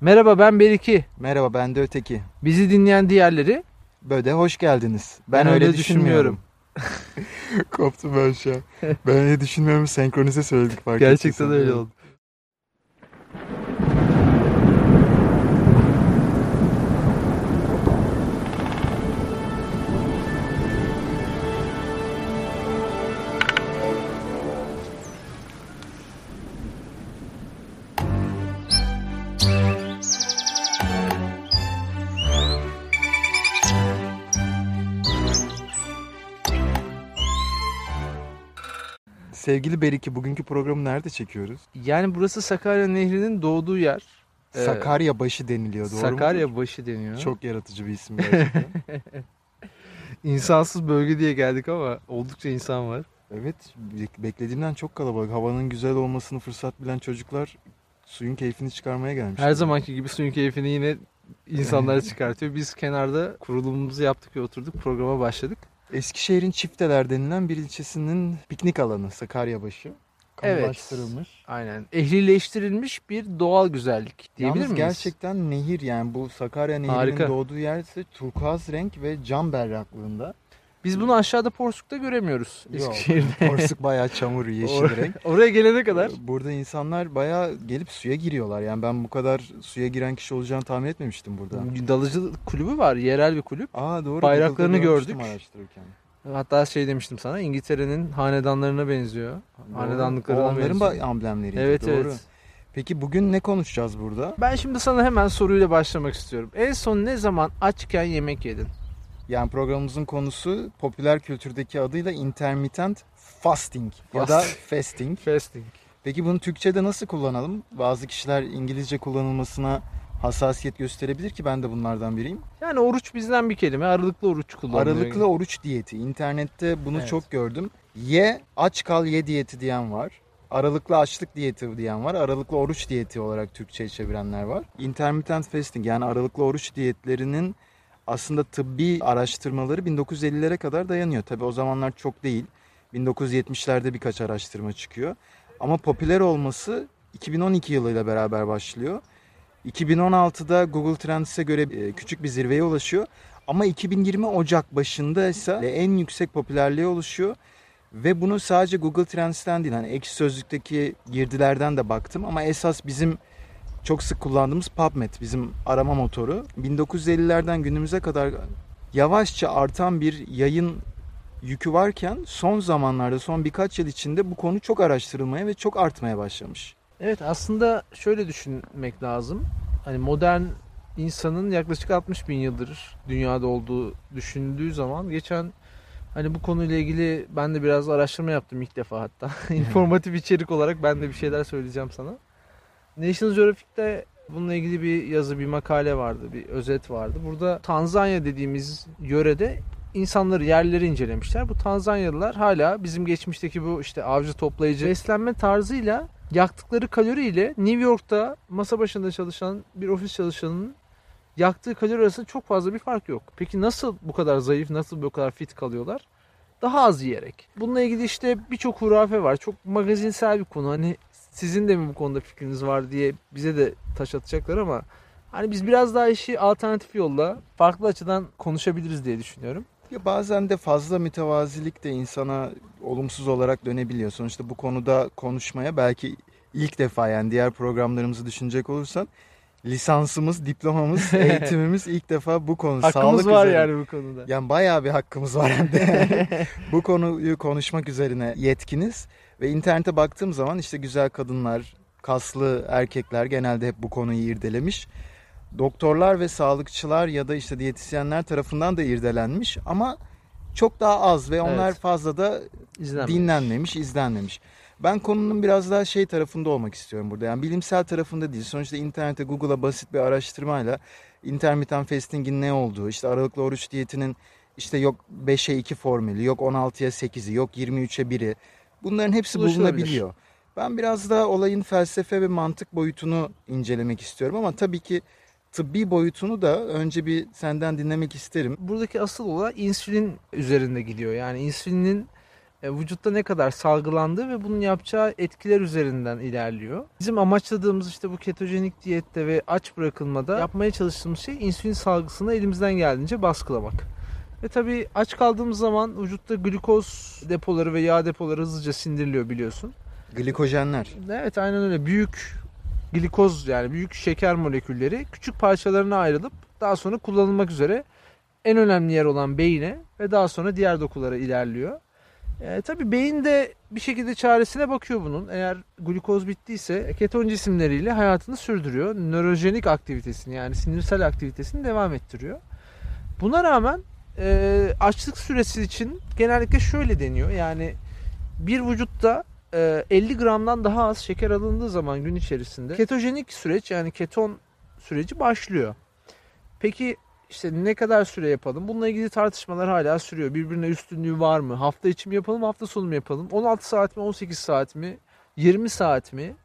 Merhaba ben Beriki. Merhaba ben de Öteki. Bizi dinleyen diğerleri Böde hoş geldiniz. Ben öyle düşünmüyorum. Koptum ben şu an. Ben öyle düşünmüyorum senkronize söyledik fark gerçekten öyle oldu. Sevgili Beriki bugünkü programı nerede çekiyoruz? Yani burası Sakarya Nehri'nin doğduğu yer. Ee, Sakarya başı deniliyor doğru Sakarya mu? başı deniyor. Çok yaratıcı bir isim gerçekten. insansız bölge diye geldik ama oldukça insan var. evet bek- beklediğimden çok kalabalık. Havanın güzel olmasını fırsat bilen çocuklar suyun keyfini çıkarmaya gelmiş. Her zamanki gibi suyun keyfini yine insanlar çıkartıyor. Biz kenarda kurulumumuzu yaptık ve oturduk programa başladık. Eskişehir'in Çifteler denilen bir ilçesinin piknik alanı Sakaryabaşı. Evet. Kamulaştırılmış. Aynen. Ehlileştirilmiş bir doğal güzellik diyebilir Yalnız miyiz? gerçekten nehir yani bu Sakarya Nehri'nin Harika. doğduğu yer ise turkuaz renk ve cam berraklığında. Biz bunu aşağıda Porsuk'ta göremiyoruz Yok, Eskişehir'de. Porsuk bayağı çamur yeşil Or- renk. Oraya gelene kadar Burada insanlar bayağı gelip suya giriyorlar. Yani ben bu kadar suya giren kişi olacağını tahmin etmemiştim burada. dalıcı kulübü var. Yerel bir kulüp. Aa doğru. Bayraklarını gördük. araştırırken. Hatta şey demiştim sana İngiltere'nin hanedanlarına benziyor. Hanedanlıklarına O Onların benziyor. ba- amblemleri. Evet doğru. evet. Peki bugün ne konuşacağız burada? Ben şimdi sana hemen soruyla başlamak istiyorum. En son ne zaman açken yemek yedin? Yani programımızın konusu popüler kültürdeki adıyla intermittent fasting ya da Fast. fasting. Fasting. Peki bunu Türkçe'de nasıl kullanalım? Bazı kişiler İngilizce kullanılmasına hassasiyet gösterebilir ki ben de bunlardan biriyim. Yani oruç bizden bir kelime. Aralıklı oruç kullanılıyor. Aralıklı oruç diyeti. İnternette bunu Evet. çok gördüm. Ye, aç kal ye diyeti diyen var. Aralıklı açlık diyeti diyen var. Aralıklı oruç diyeti olarak Türkçe'ye çevirenler var. Intermittent fasting yani aralıklı oruç diyetlerinin aslında tıbbi araştırmaları 1950'lere kadar dayanıyor. Tabi o zamanlar çok değil. 1970'lerde birkaç araştırma çıkıyor. Ama popüler olması 2012 yılıyla beraber başlıyor. 2016'da Google Trends'e göre e, küçük bir zirveye ulaşıyor. Ama 2020 Ocak başında ise en yüksek popülerliğe ulaşıyor. Ve bunu sadece Google Trends'ten değil, hani ekşi sözlükteki girdilerden de baktım. Ama esas bizim çok sık kullandığımız PubMed, bizim arama motoru. 1950'lerden günümüze kadar yavaşça artan bir yayın yükü varken son zamanlarda, son birkaç yıl içinde bu konu çok araştırılmaya ve çok artmaya başlamış. Evet aslında şöyle düşünmek lazım. Hani modern insanın yaklaşık 60 bin yıldır dünyada olduğu düşünüldüğü zaman geçen hani bu konuyla ilgili ben de biraz araştırma yaptım ilk defa hatta. İnformatif içerik olarak ben de bir şeyler söyleyeceğim sana. National Geographic'te bununla ilgili bir yazı, bir makale vardı, bir özet vardı. Burada Tanzanya dediğimiz yörede insanları, yerleri incelemişler. Bu Tanzanyalılar hala bizim geçmişteki bu işte avcı toplayıcı beslenme tarzıyla yaktıkları kalori ile New York'ta masa başında çalışan bir ofis çalışanının yaktığı kalori arasında çok fazla bir fark yok. Peki nasıl bu kadar zayıf, nasıl bu kadar fit kalıyorlar? Daha az yiyerek. Bununla ilgili işte birçok hurafe var. Çok magazinsel bir konu. Hani sizin de mi bu konuda fikriniz var diye bize de taş atacaklar ama hani biz biraz daha işi alternatif yolla farklı açıdan konuşabiliriz diye düşünüyorum. Ya bazen de fazla mütevazilik de insana olumsuz olarak dönebiliyor. Sonuçta bu konuda konuşmaya belki ilk defa yani diğer programlarımızı düşünecek olursan lisansımız, diplomamız, eğitimimiz ilk defa bu konu. Hakkımız sağlık var üzerine. yani bu konuda. Yani bayağı bir hakkımız var hem de. bu konuyu konuşmak üzerine yetkiniz. Ve internete baktığım zaman işte güzel kadınlar, kaslı erkekler genelde hep bu konuyu irdelemiş. Doktorlar ve sağlıkçılar ya da işte diyetisyenler tarafından da irdelenmiş ama çok daha az ve onlar Evet. fazla da İzlenmemiş. dinlenmemiş, izlenmemiş. Ben konunun biraz daha şey tarafında olmak istiyorum burada. Yani bilimsel tarafında değil. Sonuçta internette Google'a basit bir araştırmayla intermittent fasting'in ne olduğu, işte aralıklı oruç diyetinin işte yok 5'e 2 formülü, yok 16'ya 8'i, yok 23'e 1'i. Bunların hepsi bulunabiliyor. Ben biraz daha olayın felsefe ve mantık boyutunu incelemek istiyorum ama tabii ki tıbbi boyutunu da önce bir senden dinlemek isterim. Buradaki asıl olay insülin üzerinde gidiyor. Yani insülinin e, vücutta ne kadar salgılandığı ve bunun yapacağı etkiler üzerinden ilerliyor. Bizim amaçladığımız işte bu ketojenik diyette ve aç bırakılmada yapmaya çalıştığımız şey insülin salgısını elimizden geldiğince baskılamak. Ve tabii aç kaldığımız zaman vücutta glukoz depoları ve yağ depoları hızlıca sindiriliyor biliyorsun. Glikojenler. Evet aynen öyle. Büyük glikoz yani büyük şeker molekülleri küçük parçalarına ayrılıp daha sonra kullanılmak üzere en önemli yer olan beyine ve daha sonra diğer dokulara ilerliyor. E, tabii beyin de bir şekilde çaresine bakıyor bunun. Eğer glukoz bittiyse keton cisimleriyle hayatını sürdürüyor. Nörojenik aktivitesini yani sinirsel aktivitesini devam ettiriyor. Buna rağmen e, açlık süresi için genellikle şöyle deniyor. Yani bir vücutta e, 50 gramdan daha az şeker alındığı zaman gün içerisinde ketojenik süreç yani keton süreci başlıyor. Peki işte ne kadar süre yapalım? Bununla ilgili tartışmalar hala sürüyor. Birbirine üstünlüğü var mı? Hafta içi mi yapalım, hafta sonu mu yapalım? 16 saat mi, 18 saat mi? 20 saat mi?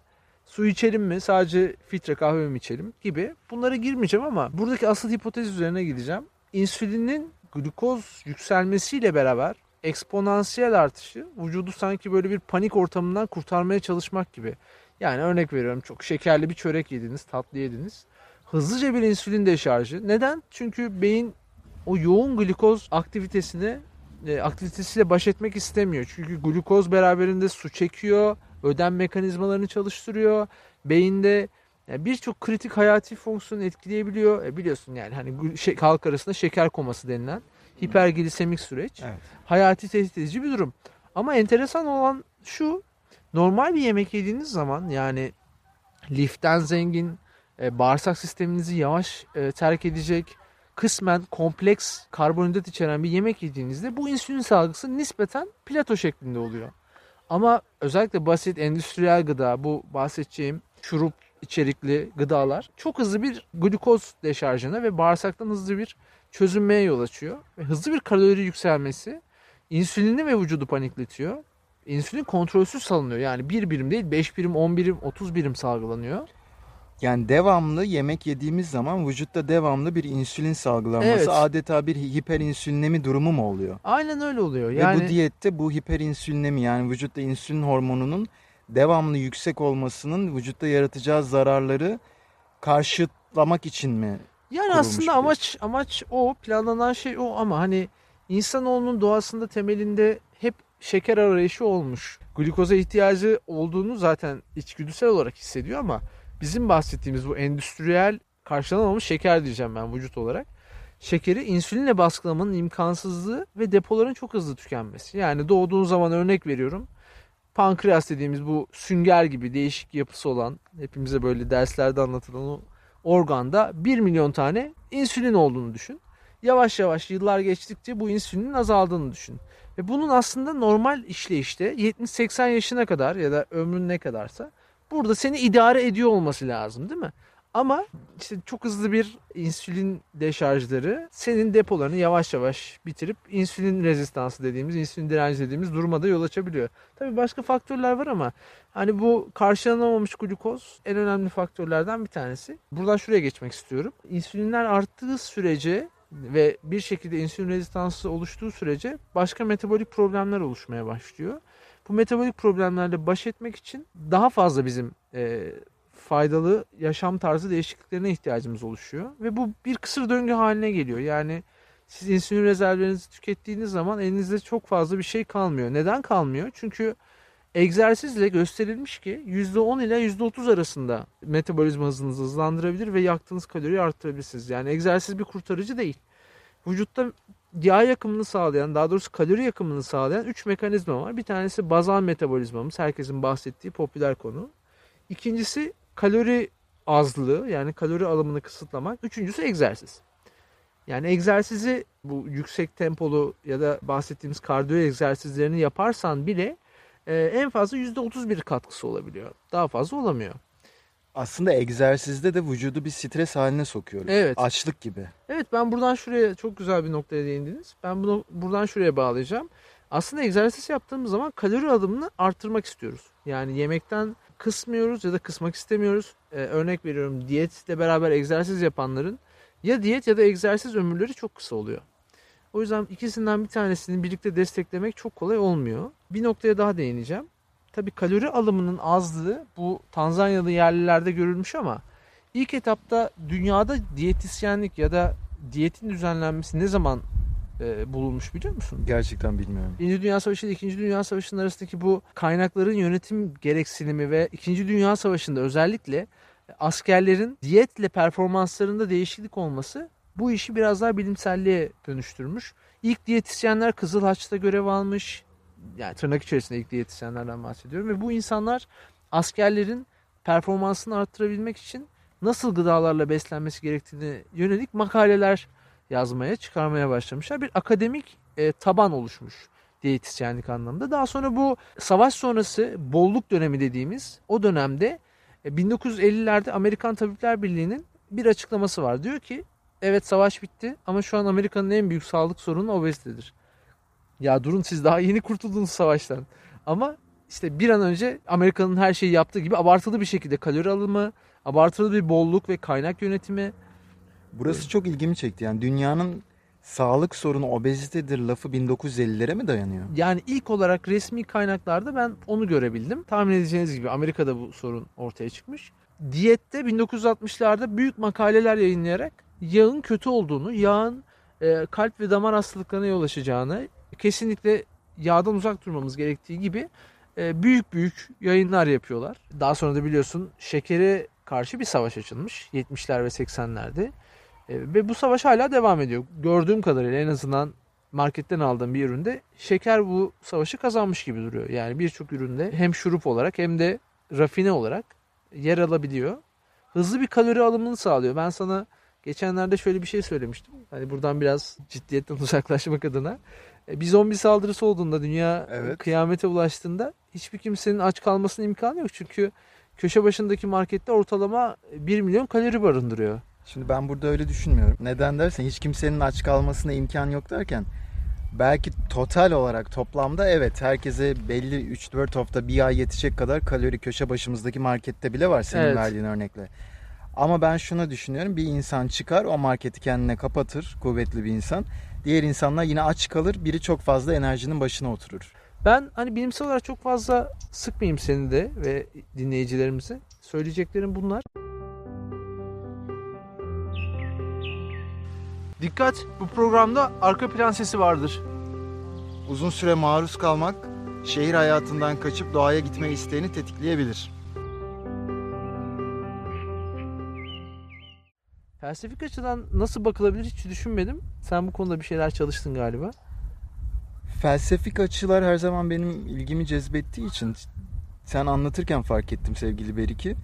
Su içelim mi? Sadece filtre kahve mi içelim? Gibi. Bunlara girmeyeceğim ama buradaki asıl hipotez üzerine gideceğim. İnsülinin glukoz yükselmesiyle beraber eksponansiyel artışı vücudu sanki böyle bir panik ortamından kurtarmaya çalışmak gibi. Yani örnek veriyorum çok şekerli bir çörek yediniz, tatlı yediniz hızlıca bir insülin deşarjı. Neden? Çünkü beyin o yoğun glikoz aktivitesini e, aktivitesiyle baş etmek istemiyor. Çünkü glukoz beraberinde su çekiyor, ödem mekanizmalarını çalıştırıyor. Beyinde yani birçok kritik hayati fonksiyonu etkileyebiliyor. E biliyorsun yani hani şey, halk arasında şeker koması denilen hiperglisemik süreç. Evet. Hayati tehdit edici bir durum. Ama enteresan olan şu normal bir yemek yediğiniz zaman yani liften zengin, e, bağırsak sisteminizi yavaş e, terk edecek kısmen kompleks karbonhidrat içeren bir yemek yediğinizde bu insülin salgısı nispeten plato şeklinde oluyor. Ama özellikle basit endüstriyel gıda bu bahsedeceğim şurup içerikli gıdalar çok hızlı bir glukoz deşarjına ve bağırsaktan hızlı bir çözünmeye yol açıyor. Ve hızlı bir kalori yükselmesi insülini ve vücudu panikletiyor. İnsülin kontrolsüz salınıyor. Yani bir birim değil 5 birim, 10 birim, 30 birim salgılanıyor. Yani devamlı yemek yediğimiz zaman vücutta devamlı bir insülin salgılanması evet. adeta bir hiperinsülinemi durumu mu oluyor? Aynen öyle oluyor. Yani... Ve bu diyette bu hiperinsülinemi yani vücutta insülin hormonunun devamlı yüksek olmasının vücutta yaratacağı zararları karşılamak için mi? Yani aslında bir? amaç amaç o planlanan şey o ama hani insanoğlunun doğasında temelinde hep şeker arayışı olmuş. Glikoza ihtiyacı olduğunu zaten içgüdüsel olarak hissediyor ama bizim bahsettiğimiz bu endüstriyel karşılanamamış şeker diyeceğim ben vücut olarak. Şekeri insülinle baskılamanın imkansızlığı ve depoların çok hızlı tükenmesi. Yani doğduğun zaman örnek veriyorum. Pankreas dediğimiz bu sünger gibi değişik yapısı olan hepimize böyle derslerde anlatılan o organda 1 milyon tane insülin olduğunu düşün. Yavaş yavaş yıllar geçtikçe bu insülinin azaldığını düşün. Ve bunun aslında normal işleyişte 70-80 yaşına kadar ya da ömrün ne kadarsa burada seni idare ediyor olması lazım değil mi? Ama işte çok hızlı bir insülin deşarjları senin depolarını yavaş yavaş bitirip insülin rezistansı dediğimiz, insülin direnci dediğimiz duruma da yol açabiliyor. Tabii başka faktörler var ama hani bu karşılanamamış glukoz en önemli faktörlerden bir tanesi. Buradan şuraya geçmek istiyorum. İnsülinler arttığı sürece ve bir şekilde insülin rezistansı oluştuğu sürece başka metabolik problemler oluşmaya başlıyor. Bu metabolik problemlerle baş etmek için daha fazla bizim e, faydalı yaşam tarzı değişikliklerine ihtiyacımız oluşuyor. Ve bu bir kısır döngü haline geliyor. Yani siz insülin rezervlerinizi tükettiğiniz zaman elinizde çok fazla bir şey kalmıyor. Neden kalmıyor? Çünkü egzersizle gösterilmiş ki %10 ile %30 arasında metabolizma hızınızı hızlandırabilir ve yaktığınız kaloriyi arttırabilirsiniz. Yani egzersiz bir kurtarıcı değil. Vücutta yağ yakımını sağlayan, daha doğrusu kalori yakımını sağlayan 3 mekanizma var. Bir tanesi bazal metabolizmamız, herkesin bahsettiği popüler konu. İkincisi kalori azlığı, yani kalori alımını kısıtlamak. Üçüncüsü egzersiz. Yani egzersizi bu yüksek tempolu ya da bahsettiğimiz kardiyo egzersizlerini yaparsan bile e, en fazla %31 katkısı olabiliyor. Daha fazla olamıyor. Aslında egzersizde de vücudu bir stres haline sokuyoruz. Evet. Açlık gibi. Evet ben buradan şuraya çok güzel bir noktaya değindiniz. Ben bunu buradan şuraya bağlayacağım. Aslında egzersiz yaptığımız zaman kalori alımını arttırmak istiyoruz. Yani yemekten kısmıyoruz ya da kısmak istemiyoruz. Ee, örnek veriyorum diyetle beraber egzersiz yapanların ya diyet ya da egzersiz ömürleri çok kısa oluyor. O yüzden ikisinden bir tanesini birlikte desteklemek çok kolay olmuyor. Bir noktaya daha değineceğim. Tabii kalori alımının azlığı bu Tanzanyalı yerlilerde görülmüş ama ilk etapta dünyada diyetisyenlik ya da diyetin düzenlenmesi ne zaman e, bulunmuş biliyor musun? Gerçekten bilmiyorum. Birinci Dünya Savaşı ile İkinci Dünya Savaşı'nın arasındaki bu kaynakların yönetim gereksinimi ve İkinci Dünya Savaşı'nda özellikle askerlerin diyetle performanslarında değişiklik olması bu işi biraz daha bilimselliğe dönüştürmüş. İlk diyetisyenler Kızıl Haç'ta görev almış. Yani tırnak içerisinde ilk diyetisyenlerden bahsediyorum. Ve bu insanlar askerlerin performansını arttırabilmek için nasıl gıdalarla beslenmesi gerektiğini yönelik makaleler yazmaya, çıkarmaya başlamışlar. Bir akademik e, taban oluşmuş diyetisyenlik anlamında. Daha sonra bu savaş sonrası bolluk dönemi dediğimiz o dönemde 1950'lerde e, Amerikan Tabipler Birliği'nin bir açıklaması var. Diyor ki evet savaş bitti ama şu an Amerika'nın en büyük sağlık sorunu obezitedir. Ya durun siz daha yeni kurtuldunuz savaştan. Ama işte bir an önce Amerika'nın her şeyi yaptığı gibi abartılı bir şekilde kalori alımı, abartılı bir bolluk ve kaynak yönetimi. Burası çok ilgimi çekti. Yani dünyanın sağlık sorunu obezitedir lafı 1950'lere mi dayanıyor? Yani ilk olarak resmi kaynaklarda ben onu görebildim. Tahmin edeceğiniz gibi Amerika'da bu sorun ortaya çıkmış. Diyette 1960'larda büyük makaleler yayınlayarak yağın kötü olduğunu, yağın e, kalp ve damar hastalıklarına yol açacağını, kesinlikle yağdan uzak durmamız gerektiği gibi e, büyük büyük yayınlar yapıyorlar. Daha sonra da biliyorsun şekere karşı bir savaş açılmış 70'ler ve 80'lerde. E, ve bu savaş hala devam ediyor. Gördüğüm kadarıyla en azından marketten aldığım bir üründe şeker bu savaşı kazanmış gibi duruyor. Yani birçok üründe hem şurup olarak hem de rafine olarak yer alabiliyor. Hızlı bir kalori alımını sağlıyor. Ben sana geçenlerde şöyle bir şey söylemiştim. Hani buradan biraz ciddiyetten uzaklaşmak adına. E, bir zombi saldırısı olduğunda dünya evet. kıyamete ulaştığında hiçbir kimsenin aç kalmasının imkanı yok. Çünkü köşe başındaki markette ortalama 1 milyon kalori barındırıyor. Şimdi ben burada öyle düşünmüyorum. Neden dersen hiç kimsenin aç kalmasına imkan yok derken belki total olarak toplamda evet herkese belli 3-4 hafta bir ay yetecek kadar kalori köşe başımızdaki markette bile var senin evet. verdiğin örnekle. Ama ben şunu düşünüyorum bir insan çıkar o marketi kendine kapatır kuvvetli bir insan. Diğer insanlar yine aç kalır biri çok fazla enerjinin başına oturur. Ben hani bilimsel olarak çok fazla sıkmayayım seni de ve dinleyicilerimizi. Söyleyeceklerim bunlar. Dikkat! Bu programda arka plan sesi vardır. Uzun süre maruz kalmak şehir hayatından kaçıp doğaya gitme isteğini tetikleyebilir. Felsefik açıdan nasıl bakılabilir hiç düşünmedim. Sen bu konuda bir şeyler çalıştın galiba. Felsefik açılar her zaman benim ilgimi cezbettiği için sen anlatırken fark ettim sevgili Beriki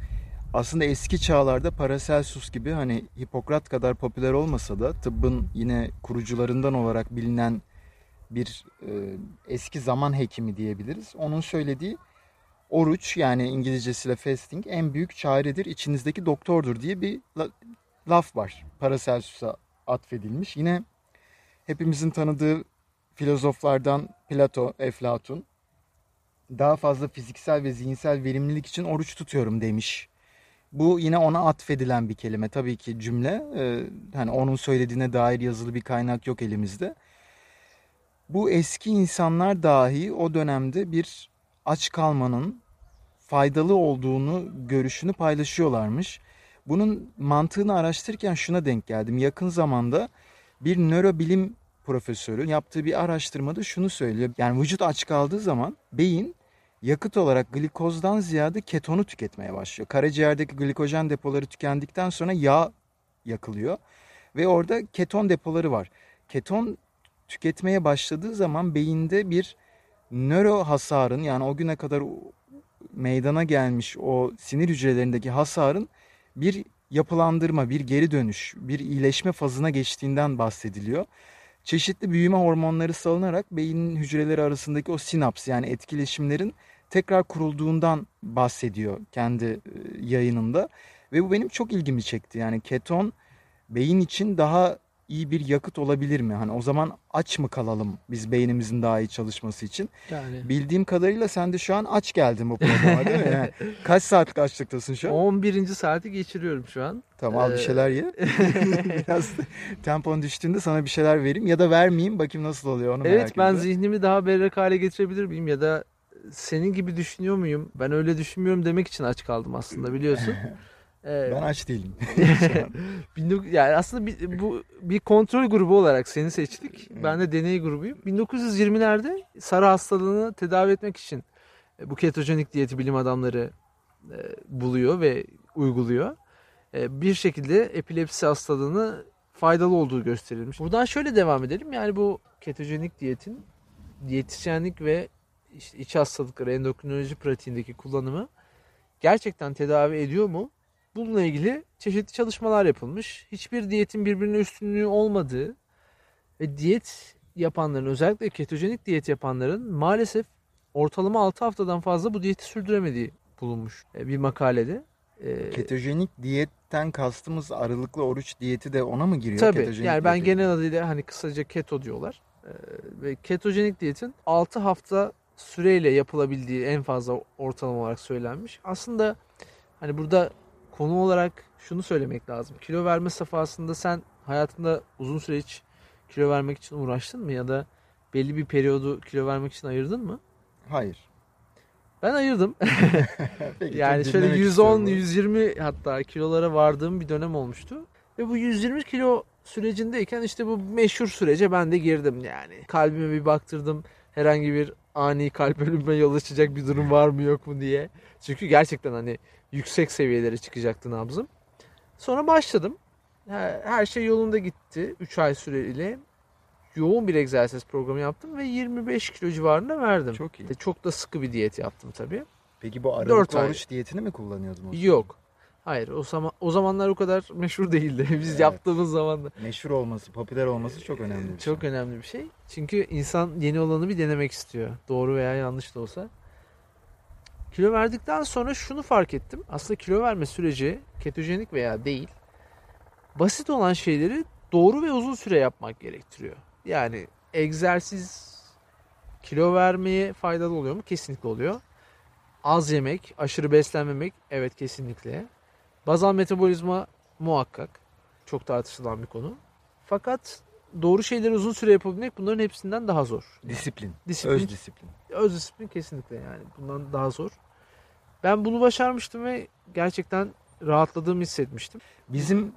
aslında eski çağlarda Paracelsus gibi hani Hipokrat kadar popüler olmasa da tıbbın yine kurucularından olarak bilinen bir e, eski zaman hekimi diyebiliriz. Onun söylediği oruç yani İngilizcesiyle fasting en büyük çaredir, içinizdeki doktordur diye bir laf var. Paracelsus'a atfedilmiş. Yine hepimizin tanıdığı filozoflardan Plato, Eflatun daha fazla fiziksel ve zihinsel verimlilik için oruç tutuyorum demiş bu yine ona atfedilen bir kelime. Tabii ki cümle. E, hani onun söylediğine dair yazılı bir kaynak yok elimizde. Bu eski insanlar dahi o dönemde bir aç kalmanın faydalı olduğunu görüşünü paylaşıyorlarmış. Bunun mantığını araştırırken şuna denk geldim. Yakın zamanda bir nörobilim profesörü yaptığı bir araştırmada şunu söylüyor. Yani vücut aç kaldığı zaman beyin yakıt olarak glikozdan ziyade ketonu tüketmeye başlıyor. Karaciğerdeki glikojen depoları tükendikten sonra yağ yakılıyor ve orada keton depoları var. Keton tüketmeye başladığı zaman beyinde bir nöro hasarın yani o güne kadar meydana gelmiş o sinir hücrelerindeki hasarın bir yapılandırma, bir geri dönüş, bir iyileşme fazına geçtiğinden bahsediliyor. Çeşitli büyüme hormonları salınarak beynin hücreleri arasındaki o sinaps yani etkileşimlerin tekrar kurulduğundan bahsediyor kendi e, yayınında. Ve bu benim çok ilgimi çekti. Yani keton beyin için daha iyi bir yakıt olabilir mi? Hani o zaman aç mı kalalım biz beynimizin daha iyi çalışması için? Yani Bildiğim kadarıyla sen de şu an aç geldin bu programa değil mi? Yani kaç saatlik açlıktasın şu an? 11. saati geçiriyorum şu an. Tamam al bir Ee, şeyler ye. Biraz tempon düştüğünde sana bir şeyler vereyim ya da vermeyeyim bakayım nasıl oluyor onu merak Evet ben ediyorum. zihnimi daha berrak hale getirebilir miyim ya da senin gibi düşünüyor muyum? Ben öyle düşünmüyorum demek için aç kaldım aslında biliyorsun. Ee, Ben aç değilim. yani aslında bir, bu bir kontrol grubu olarak seni seçtik. Ben de deney grubuyum. 1920'lerde sarı hastalığını tedavi etmek için e, bu ketojenik diyeti bilim adamları e, buluyor ve uyguluyor. E, Bir şekilde epilepsi hastalığını faydalı olduğu gösterilmiş. Buradan şöyle devam edelim. Yani bu ketojenik diyetin diyetisyenlik ve işte iç hastalıkları endokrinoloji pratiğindeki kullanımı gerçekten tedavi ediyor mu? Bununla ilgili çeşitli çalışmalar yapılmış. Hiçbir diyetin birbirine üstünlüğü olmadığı ve diyet yapanların özellikle ketojenik diyet yapanların maalesef ortalama 6 haftadan fazla bu diyeti sürdüremediği bulunmuş e, bir makalede. E, Ketojenik diyetten kastımız aralıklı oruç diyeti de ona mı giriyor? Tabii. Ketojenik Yani ben diyeti. genel adıyla hani kısaca keto diyorlar. Ee, ve ketojenik diyetin 6 hafta süreyle yapılabildiği en fazla ortalama olarak söylenmiş. Aslında hani burada konu olarak şunu söylemek lazım. Kilo verme safhasında sen hayatında uzun süre hiç kilo vermek için uğraştın mı ya da belli bir periyodu kilo vermek için ayırdın mı? Hayır. Ben ayırdım. Peki, Yani şöyle dinlemek 110 istiyorum 120 hatta kilolara vardığım bir dönem olmuştu. Ve bu 120 kilo sürecindeyken işte bu meşhur sürece ben de girdim yani. Kalbime bir baktırdım. Herhangi bir ani kalp ölümüne yol açacak bir durum var mı yok mu diye. Çünkü gerçekten hani yüksek seviyelere çıkacaktı nabzım. Sonra başladım. Her, şey yolunda gitti. 3 ay süreyle yoğun bir egzersiz programı yaptım ve 25 kilo civarında verdim. Çok iyi. Çok da sıkı bir diyet yaptım tabii. Peki bu aralıklı oruç diyetini mi kullanıyordun? o? Yok. Hayır o zaman o zamanlar o kadar meşhur değildi. Biz Evet. yaptığımız zaman da Meşhur olması, popüler olması çok önemli bir şey. çok önemli bir şey. Çünkü insan yeni olanı bir denemek istiyor. Doğru veya yanlış da olsa. Kilo verdikten sonra şunu fark ettim. Aslında kilo verme süreci ketojenik veya değil. Basit olan şeyleri doğru ve uzun süre yapmak gerektiriyor. Yani egzersiz kilo vermeye faydalı oluyor mu? Kesinlikle oluyor. Az yemek, aşırı beslenmemek evet kesinlikle. Bazal metabolizma muhakkak. Çok tartışılan bir konu. Fakat doğru şeyleri uzun süre yapabilmek bunların hepsinden daha zor. Disiplin. Disiplin, Öz disiplin. öz disiplin kesinlikle yani bundan daha zor. Ben bunu başarmıştım ve gerçekten rahatladığımı hissetmiştim. Bizim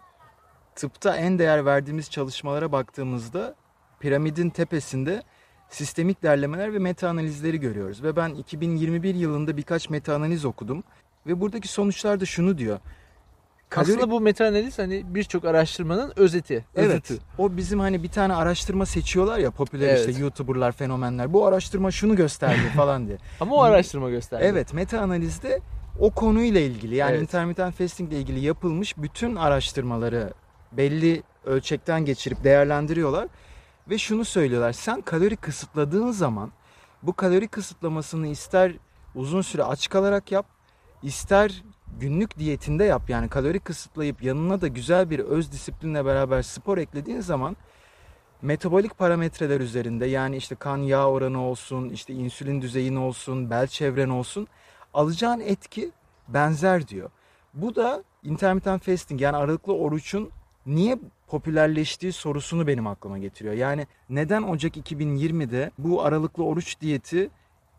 tıpta en değer verdiğimiz çalışmalara baktığımızda piramidin tepesinde sistemik derlemeler ve meta analizleri görüyoruz. Ve ben 2021 yılında birkaç meta analiz okudum. Ve buradaki sonuçlar da şunu diyor. Kalori- Aslında bu meta-analiz hani birçok araştırmanın özeti. Evet. özeti. O bizim hani bir tane araştırma seçiyorlar ya popüler Evet. işte YouTuber'lar, fenomenler. Bu araştırma şunu gösterdi falan diye. Ama o araştırma gösterdi. Evet, meta analizde o konuyla ilgili yani Evet. intermittent fasting ile ilgili yapılmış bütün araştırmaları belli ölçekten geçirip değerlendiriyorlar ve şunu söylüyorlar. Sen kalori kısıtladığın zaman bu kalori kısıtlamasını ister uzun süre aç kalarak yap, ister günlük diyetinde yap. Yani kalori kısıtlayıp yanına da güzel bir öz disiplinle beraber spor eklediğin zaman metabolik parametreler üzerinde yani işte kan yağ oranı olsun, işte insülin düzeyin olsun, bel çevren olsun alacağın etki benzer diyor. Bu da intermittent fasting yani aralıklı oruçun niye popülerleştiği sorusunu benim aklıma getiriyor. Yani neden Ocak 2020'de bu aralıklı oruç diyeti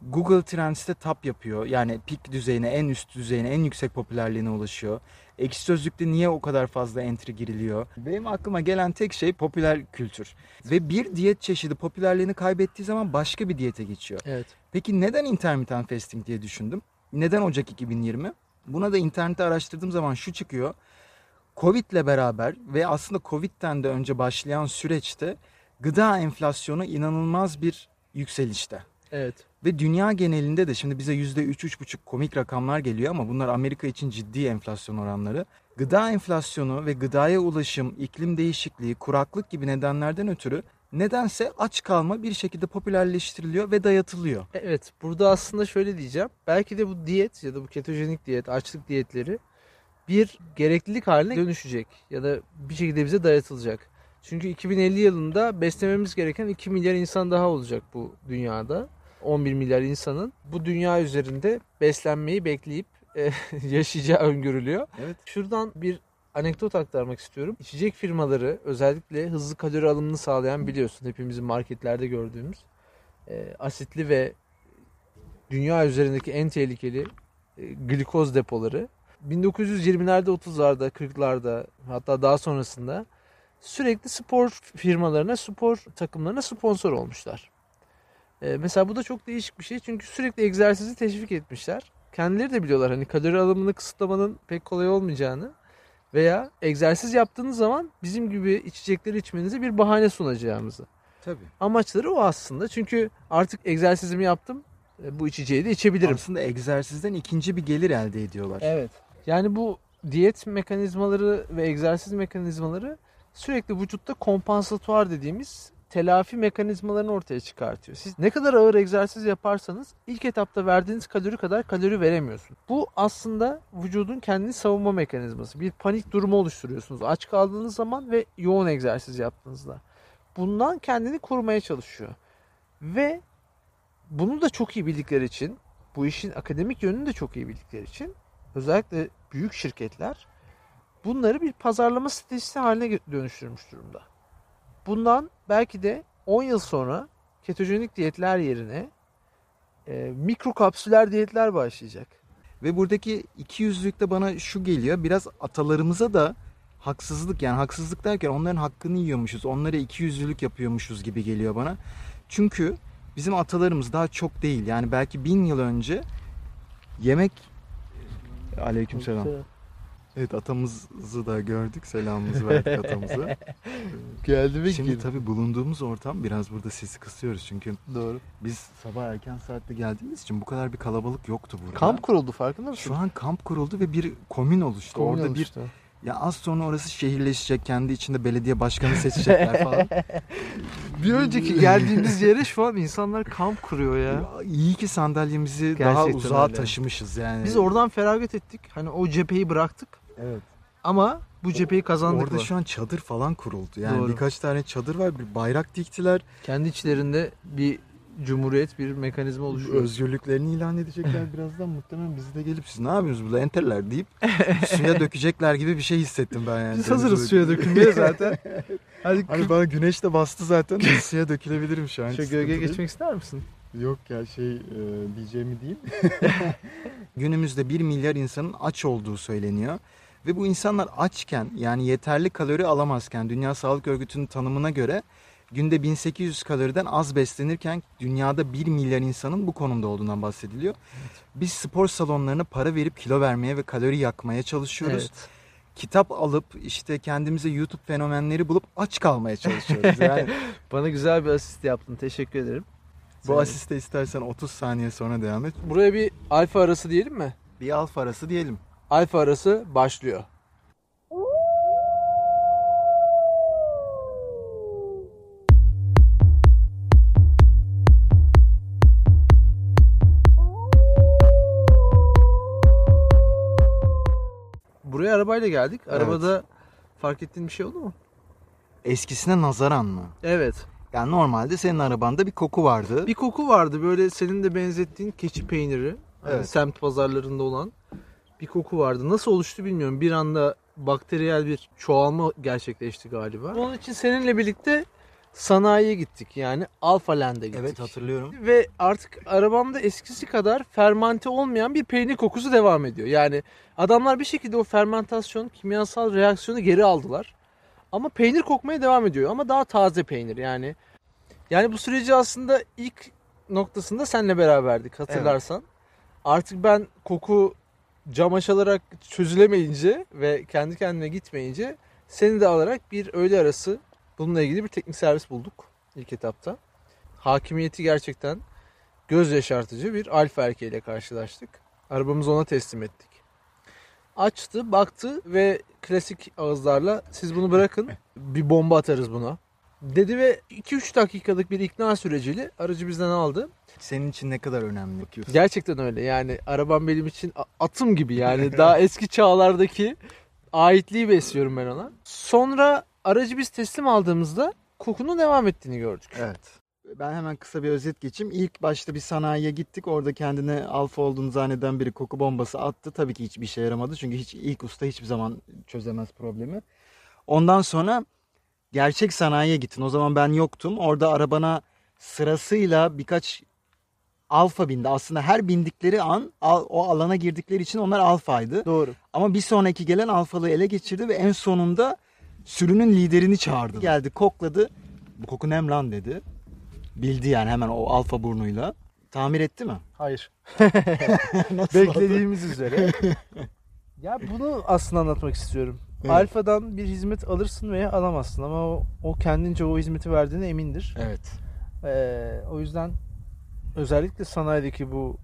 Google Trends'te top yapıyor. Yani peak düzeyine, en üst düzeyine, en yüksek popülerliğine ulaşıyor. Ekşi Sözlük'te niye o kadar fazla entry giriliyor? Benim aklıma gelen tek şey popüler kültür. Ve bir diyet çeşidi popülerliğini kaybettiği zaman başka bir diyete geçiyor. Evet. Peki neden intermittent fasting diye düşündüm? Neden Ocak 2020? Buna da internette araştırdığım zaman şu çıkıyor. Covid ile beraber ve aslında Covid'den de önce başlayan süreçte gıda enflasyonu inanılmaz bir yükselişte. Evet. Ve dünya genelinde de şimdi bize %3-3,5 komik rakamlar geliyor ama bunlar Amerika için ciddi enflasyon oranları. Gıda enflasyonu ve gıdaya ulaşım, iklim değişikliği, kuraklık gibi nedenlerden ötürü nedense aç kalma bir şekilde popülerleştiriliyor ve dayatılıyor. Evet. Burada aslında şöyle diyeceğim. Belki de bu diyet ya da bu ketojenik diyet, açlık diyetleri bir gereklilik haline dönüşecek ya da bir şekilde bize dayatılacak. Çünkü 2050 yılında beslememiz gereken 2 milyar insan daha olacak bu dünyada. 11 milyar insanın bu dünya üzerinde beslenmeyi bekleyip e, yaşayacağı öngörülüyor. Evet. Şuradan bir anekdot aktarmak istiyorum. İçecek firmaları özellikle hızlı kalori alımını sağlayan biliyorsun hepimizin marketlerde gördüğümüz e, asitli ve dünya üzerindeki en tehlikeli e, glikoz depoları 1920'lerde 30'larda 40'larda hatta daha sonrasında sürekli spor firmalarına spor takımlarına sponsor olmuşlar. E, mesela bu da çok değişik bir şey çünkü sürekli egzersizi teşvik etmişler. Kendileri de biliyorlar hani kalori alımını kısıtlamanın pek kolay olmayacağını veya egzersiz yaptığınız zaman bizim gibi içecekleri içmenize bir bahane sunacağımızı. Tabii. Amaçları o aslında. Çünkü artık egzersizimi yaptım. e, Bu içeceği de içebilirim. Aslında egzersizden ikinci bir gelir elde ediyorlar. Evet. Yani bu diyet mekanizmaları ve egzersiz mekanizmaları sürekli vücutta kompansatuar dediğimiz telafi mekanizmalarını ortaya çıkartıyor. Siz ne kadar ağır egzersiz yaparsanız ilk etapta verdiğiniz kalori kadar kalori veremiyorsun. Bu aslında vücudun kendini savunma mekanizması. Bir panik durumu oluşturuyorsunuz. Aç kaldığınız zaman ve yoğun egzersiz yaptığınızda. Bundan kendini korumaya çalışıyor. Ve bunu da çok iyi bildikleri için, bu işin akademik yönünü de çok iyi bildikleri için özellikle büyük şirketler bunları bir pazarlama stratejisi haline dönüştürmüş durumda. Bundan belki de 10 yıl sonra ketojenik diyetler yerine e, mikro kapsüler diyetler başlayacak. Ve buradaki iki yüzlülükte bana şu geliyor. Biraz atalarımıza da haksızlık yani haksızlık derken onların hakkını yiyormuşuz. Onlara iki yüzlülük yapıyormuşuz gibi geliyor bana. Çünkü bizim atalarımız daha çok değil. Yani belki bin yıl önce yemek... Aleykümselam. Evet atamızı da gördük. Selamımızı verdik atamıza. Geldi mi Şimdi tabii bulunduğumuz ortam biraz burada sesi kısıyoruz. Çünkü Doğru. biz sabah erken saatte geldiğimiz için bu kadar bir kalabalık yoktu burada. Kamp kuruldu farkında mısın? Şu an kamp kuruldu ve bir komün oluştu. Komün Orada oluştu. bir ya az sonra orası şehirleşecek. Kendi içinde belediye başkanı seçecekler falan. bir önceki geldiğimiz yere şu an insanlar kamp kuruyor ya. Ya iyi ki sandalyemizi daha Gerçekten uzağa öyle. taşımışız yani. Biz oradan feragat ettik. Hani o cepheyi bıraktık evet. ama bu cepheyi kazandık. Orada şu an çadır falan kuruldu. Yani Doğru. birkaç tane çadır var. Bir bayrak diktiler. Kendi içlerinde bir cumhuriyet, bir mekanizma oluşuyor. Özgürlüklerini ilan edecekler birazdan. Muhtemelen bizi de gelip siz ne yapıyorsunuz burada enteller deyip suya dökecekler gibi bir şey hissettim ben yani. Biz hazırız suya dökülmeye. zaten. Hadi Hani bana güneş de bastı zaten. suya dökülebilirim şu an. şu gölgeye geçmek ister misin? Yok ya şey e, diyeceğimi diyeyim. Günümüzde 1 milyar insanın aç olduğu söyleniyor. Ve bu insanlar açken yani yeterli kalori alamazken Dünya Sağlık Örgütü'nün tanımına göre günde 1800 kaloriden az beslenirken dünyada 1 milyar insanın bu konumda olduğundan bahsediliyor. Biz spor salonlarına para verip kilo vermeye ve kalori yakmaya çalışıyoruz. Evet. Kitap alıp işte kendimize YouTube fenomenleri bulup aç kalmaya çalışıyoruz. Yani Bana güzel bir asist yaptın. Teşekkür ederim. bu asiste istersen 30 saniye sonra devam et. Buraya bir alfa arası diyelim mi? Bir alfa arası diyelim. Alfa arası başlıyor. Buraya arabayla geldik. Arabada fark ettiğin bir şey oldu mu? Eskisine nazaran mı? Evet. Yani normalde senin arabanda bir koku vardı. Bir koku vardı böyle senin de benzettiğin keçi peyniri. Hani Evet. semt pazarlarında olan bir koku vardı. Nasıl oluştu bilmiyorum. Bir anda bakteriyel bir çoğalma gerçekleşti galiba. Onun için seninle birlikte sanayiye gittik. Yani Alfa Land'e gittik. Evet hatırlıyorum. Ve artık arabamda eskisi kadar fermente olmayan bir peynir kokusu devam ediyor. Yani adamlar bir şekilde o fermentasyon, kimyasal reaksiyonu geri aldılar. Ama peynir kokmaya devam ediyor. Ama daha taze peynir yani. Yani bu süreci aslında ilk noktasında seninle beraberdik hatırlarsan. Artık ben koku cam aşılarak çözülemeyince ve kendi kendine gitmeyince seni de alarak bir öğle arası bununla ilgili bir teknik servis bulduk ilk etapta. Hakimiyeti gerçekten göz yaşartıcı bir alfa erkeğiyle karşılaştık. Arabamızı ona teslim ettik. Açtı, baktı ve klasik ağızlarla siz bunu bırakın bir bomba atarız buna. Dedi ve 2-3 dakikalık bir ikna süreciyle aracı bizden aldı. Senin için ne kadar önemli? Gerçekten öyle yani arabam benim için atım gibi yani daha eski çağlardaki aitliği besliyorum ben ona. Sonra aracı biz teslim aldığımızda kokunun devam ettiğini gördük. Evet. Ben hemen kısa bir özet geçeyim. İlk başta bir sanayiye gittik. Orada kendine alfa olduğunu zanneden biri koku bombası attı. Tabii ki hiçbir işe yaramadı. Çünkü hiç ilk usta hiçbir zaman çözemez problemi. Ondan sonra gerçek sanayiye gittin. O zaman ben yoktum. Orada arabana sırasıyla birkaç alfa bindi. Aslında her bindikleri an o alana girdikleri için onlar alfaydı. Doğru. Ama bir sonraki gelen alfalığı ele geçirdi ve en sonunda sürünün liderini çağırdı. Geldi kokladı. Bu koku nem lan dedi. Bildi yani hemen o alfa burnuyla. Tamir etti mi? Hayır. Beklediğimiz üzere. ya bunu aslında anlatmak istiyorum. Evet. Alfa'dan bir hizmet alırsın veya alamazsın ama o, o kendince o hizmeti verdiğine emindir. Evet. Ee, o yüzden özellikle sanayideki bu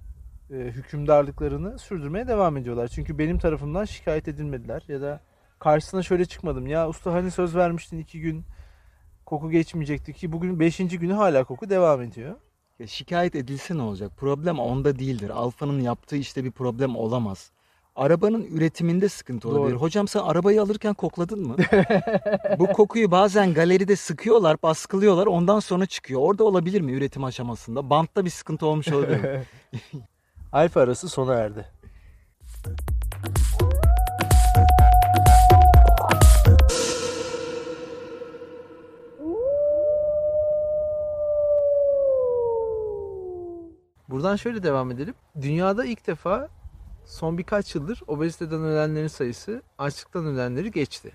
e, hükümdarlıklarını sürdürmeye devam ediyorlar. Çünkü benim tarafımdan şikayet edilmediler ya da karşısına şöyle çıkmadım. Ya usta hani söz vermiştin iki gün koku geçmeyecekti ki bugün beşinci günü hala koku devam ediyor. Ya şikayet edilse ne olacak? Problem onda değildir. Alfa'nın yaptığı işte bir problem olamaz. Arabanın üretiminde sıkıntı Doğru. olabilir. Hocam sen arabayı alırken kokladın mı? Bu kokuyu bazen galeride sıkıyorlar, baskılıyorlar. Ondan sonra çıkıyor. Orada olabilir mi üretim aşamasında? Bantta bir sıkıntı olmuş olabilir mi? Alfa arası sona erdi. Buradan şöyle devam edelim. Dünyada ilk defa son birkaç yıldır obeziteden ölenlerin sayısı açlıktan ölenleri geçti.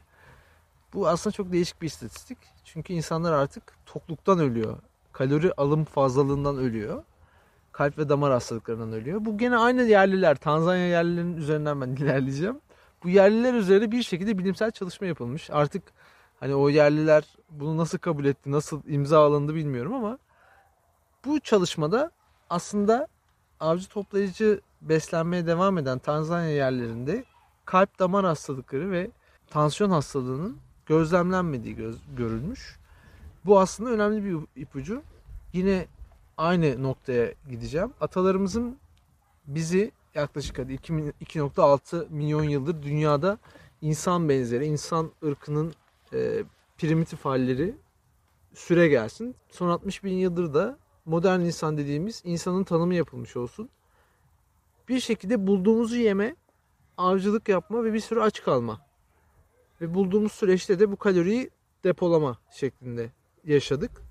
Bu aslında çok değişik bir istatistik. Çünkü insanlar artık tokluktan ölüyor. Kalori alım fazlalığından ölüyor kalp ve damar hastalıklarından ölüyor. Bu gene aynı yerliler, Tanzanya yerlilerinin üzerinden ben ilerleyeceğim. Bu yerliler üzerine bir şekilde bilimsel çalışma yapılmış. Artık hani o yerliler bunu nasıl kabul etti, nasıl imza alındı bilmiyorum ama bu çalışmada aslında avcı toplayıcı beslenmeye devam eden Tanzanya yerlerinde kalp damar hastalıkları ve tansiyon hastalığının gözlemlenmediği göz, görülmüş. Bu aslında önemli bir ipucu. Yine aynı noktaya gideceğim. Atalarımızın bizi yaklaşık hadi 2 min- 2.6 milyon yıldır dünyada insan benzeri, insan ırkının e, primitif halleri süre gelsin. Son 60 bin yıldır da modern insan dediğimiz insanın tanımı yapılmış olsun. Bir şekilde bulduğumuzu yeme, avcılık yapma ve bir süre aç kalma. Ve bulduğumuz süreçte de bu kaloriyi depolama şeklinde yaşadık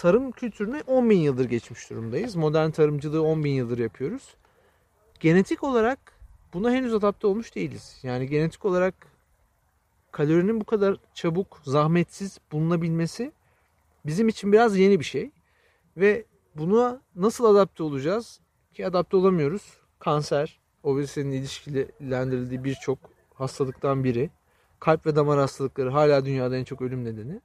tarım kültürüne 10 bin yıldır geçmiş durumdayız. Modern tarımcılığı 10 bin yıldır yapıyoruz. Genetik olarak buna henüz adapte olmuş değiliz. Yani genetik olarak kalorinin bu kadar çabuk, zahmetsiz bulunabilmesi bizim için biraz yeni bir şey. Ve buna nasıl adapte olacağız? Ki adapte olamıyoruz. Kanser, obezitenin ilişkilendirildiği birçok hastalıktan biri. Kalp ve damar hastalıkları hala dünyada en çok ölüm nedeni.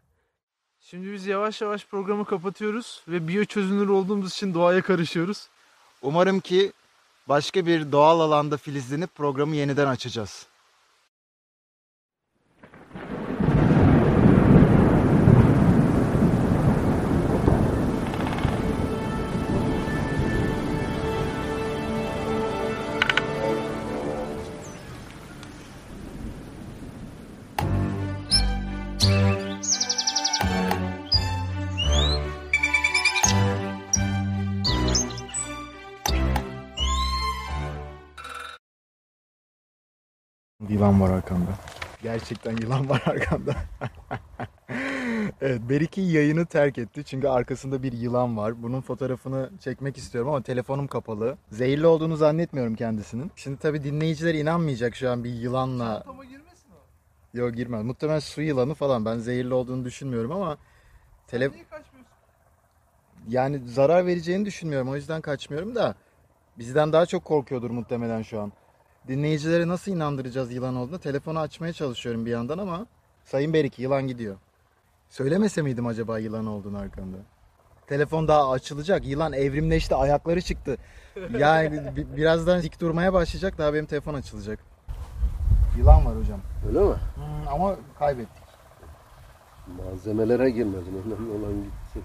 Şimdi biz yavaş yavaş programı kapatıyoruz ve biyo çözünür olduğumuz için doğaya karışıyoruz. Umarım ki başka bir doğal alanda filizlenip programı yeniden açacağız. Yılan var arkamda. Gerçekten yılan var arkamda. evet, Beriki yayını terk etti çünkü arkasında bir yılan var. Bunun fotoğrafını çekmek istiyorum ama telefonum kapalı. Zehirli olduğunu zannetmiyorum kendisinin. Şimdi tabii dinleyiciler inanmayacak şu an bir yılanla. Ama girmesin o. Yok girmez. Muhtemelen su yılanı falan. Ben zehirli olduğunu düşünmüyorum ama tele... Niye kaçmıyorsun? yani zarar vereceğini düşünmüyorum. O yüzden kaçmıyorum da bizden daha çok korkuyordur muhtemelen şu an. Dinleyicileri nasıl inandıracağız yılan olduğunu? Telefonu açmaya çalışıyorum bir yandan ama Sayın Beriki yılan gidiyor. Söylemese miydim acaba yılan olduğunu arkamda? Telefon daha açılacak. Yılan evrimleşti. Ayakları çıktı. Yani bi- birazdan dik durmaya başlayacak. Daha benim telefon açılacak. Yılan var hocam. Öyle mi? Hmm, ama kaybettik. Malzemelere girmedin. Önemli olan gitsin.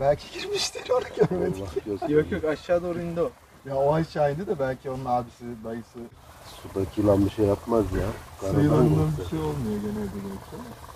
Belki girmiştir onu görmedik. Allah. Yok yok aşağı doğru indi o. Ya o aşağı indi de belki onun abisi, dayısı. Sudaki yılan bir şey yapmaz ya. Karadan korksa. bir şey olmuyor genelde ama.